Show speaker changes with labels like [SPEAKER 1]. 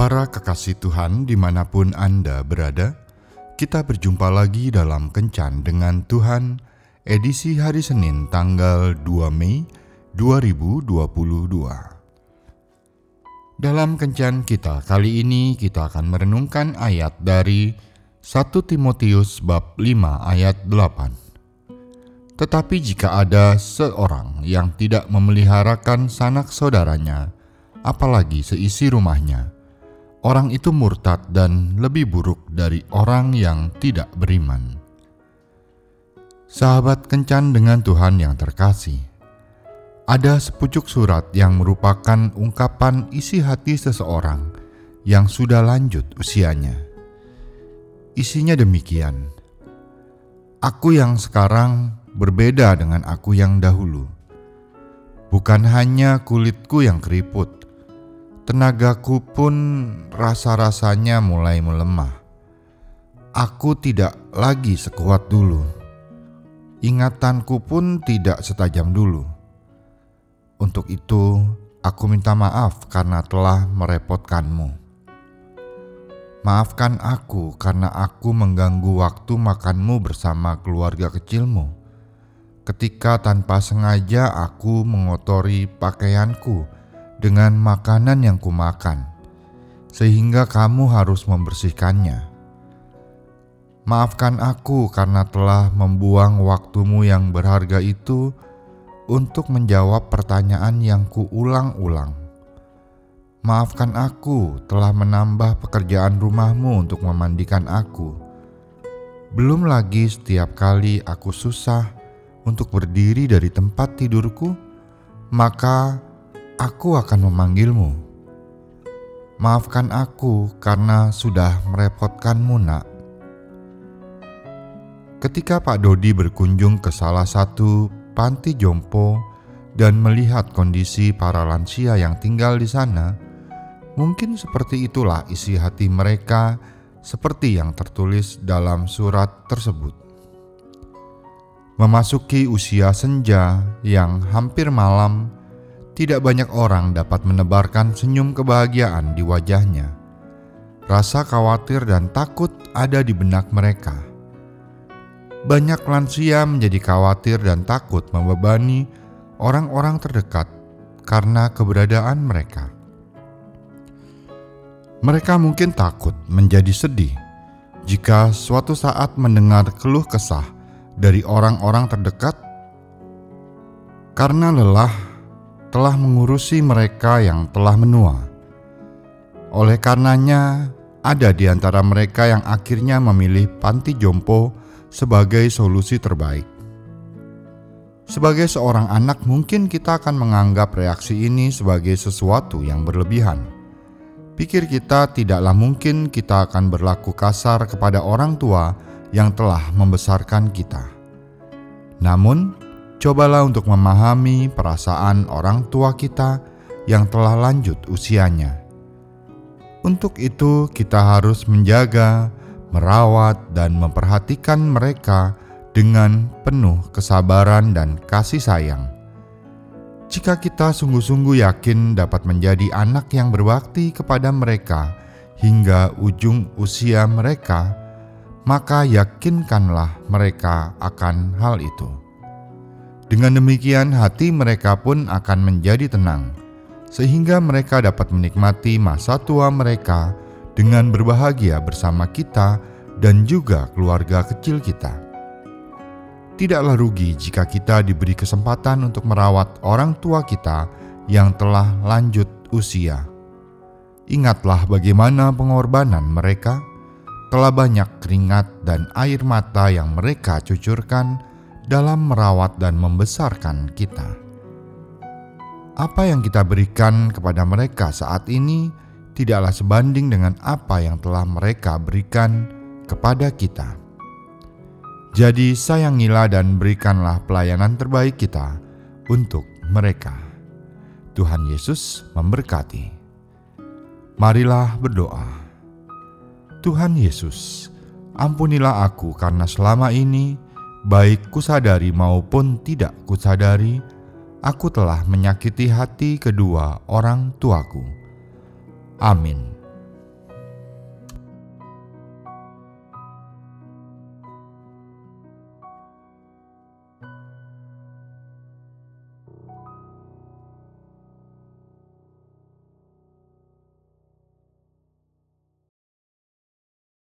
[SPEAKER 1] Para kekasih Tuhan di mana pun Anda berada, kita berjumpa lagi dalam Kencan dengan Tuhan, edisi hari Senin tanggal 2 Mei 2022. Dalam Kencan kita kali ini kita akan merenungkan ayat dari 1 Timotius bab 5 ayat 8. Tetapi jika ada seorang yang tidak memeliharakan sanak saudaranya, apalagi seisi rumahnya, orang itu murtad dan lebih buruk dari orang yang tidak beriman. Sahabat kencan dengan Tuhan yang terkasih, ada sepucuk surat yang merupakan ungkapan isi hati seseorang yang sudah lanjut usianya. Isinya demikian: "Aku yang sekarang berbeda dengan aku yang dahulu. Bukan hanya kulitku yang keriput, Tenagaku pun rasa-rasanya mulai melemah. Aku tidak lagi sekuat dulu. Ingatanku pun tidak setajam dulu. Untuk itu, aku minta maaf karena telah merepotkanmu. Maafkan aku karena aku mengganggu waktu makanmu bersama keluarga kecilmu. Ketika tanpa sengaja aku mengotori pakaianku dengan makanan yang kumakan, sehingga kamu harus membersihkannya. Maafkan aku karena telah membuang waktumu yang berharga itu untuk menjawab pertanyaan yang kuulang-ulang. Maafkan aku telah menambah pekerjaan rumahmu untuk memandikan aku. Belum lagi setiap kali aku susah untuk berdiri dari tempat tidurku, maka aku akan memanggilmu. Maafkan aku karena sudah merepotkanmu, Nak. Ketika Pak Dodi berkunjung ke salah satu panti jompo dan melihat kondisi para lansia yang tinggal di sana, mungkin seperti itulah isi hati mereka, seperti yang tertulis dalam surat tersebut. Memasuki usia senja yang hampir malam, tidak banyak orang dapat menebarkan senyum kebahagiaan di wajahnya. Rasa khawatir dan takut ada di benak mereka. Banyak lansia menjadi khawatir dan takut membebani orang-orang terdekat karena keberadaan mereka. Mereka mungkin takut menjadi sedih jika suatu saat mendengar keluh kesah dari orang-orang terdekat karena lelah telah mengurusi mereka yang telah menua. Oleh karenanya, ada di antara mereka yang akhirnya memilih panti jompo sebagai solusi terbaik. Sebagai seorang anak, mungkin kita akan menganggap reaksi ini sebagai sesuatu yang berlebihan. Pikir kita tidaklah mungkin kita akan berlaku kasar kepada orang tua yang telah membesarkan kita. Namun, cobalah untuk memahami perasaan orang tua kita yang telah lanjut usianya. Untuk itu, kita harus menjaga, merawat, dan memperhatikan mereka dengan penuh kesabaran dan kasih sayang. Jika kita sungguh-sungguh yakin dapat menjadi anak yang berbakti kepada mereka hingga ujung usia mereka, maka yakinkanlah mereka akan hal itu. Dengan demikian, hati mereka pun akan menjadi tenang, sehingga mereka dapat menikmati masa tua mereka dengan berbahagia bersama kita dan juga keluarga kecil kita. Tidaklah rugi jika kita diberi kesempatan untuk merawat orang tua kita yang telah lanjut usia. Ingatlah bagaimana pengorbanan mereka, telah banyak keringat dan air mata yang mereka cucurkan dalam merawat dan membesarkan kita. Apa yang kita berikan kepada mereka saat ini tidaklah sebanding dengan apa yang telah mereka berikan kepada kita. Jadi, sayangilah dan berikanlah pelayanan terbaik kita untuk mereka. Tuhan Yesus memberkati. Marilah berdoa. Tuhan Yesus, ampunilah aku karena selama ini baik kusadari maupun tidak kusadari, aku telah menyakiti hati kedua orang tuaku. Amin.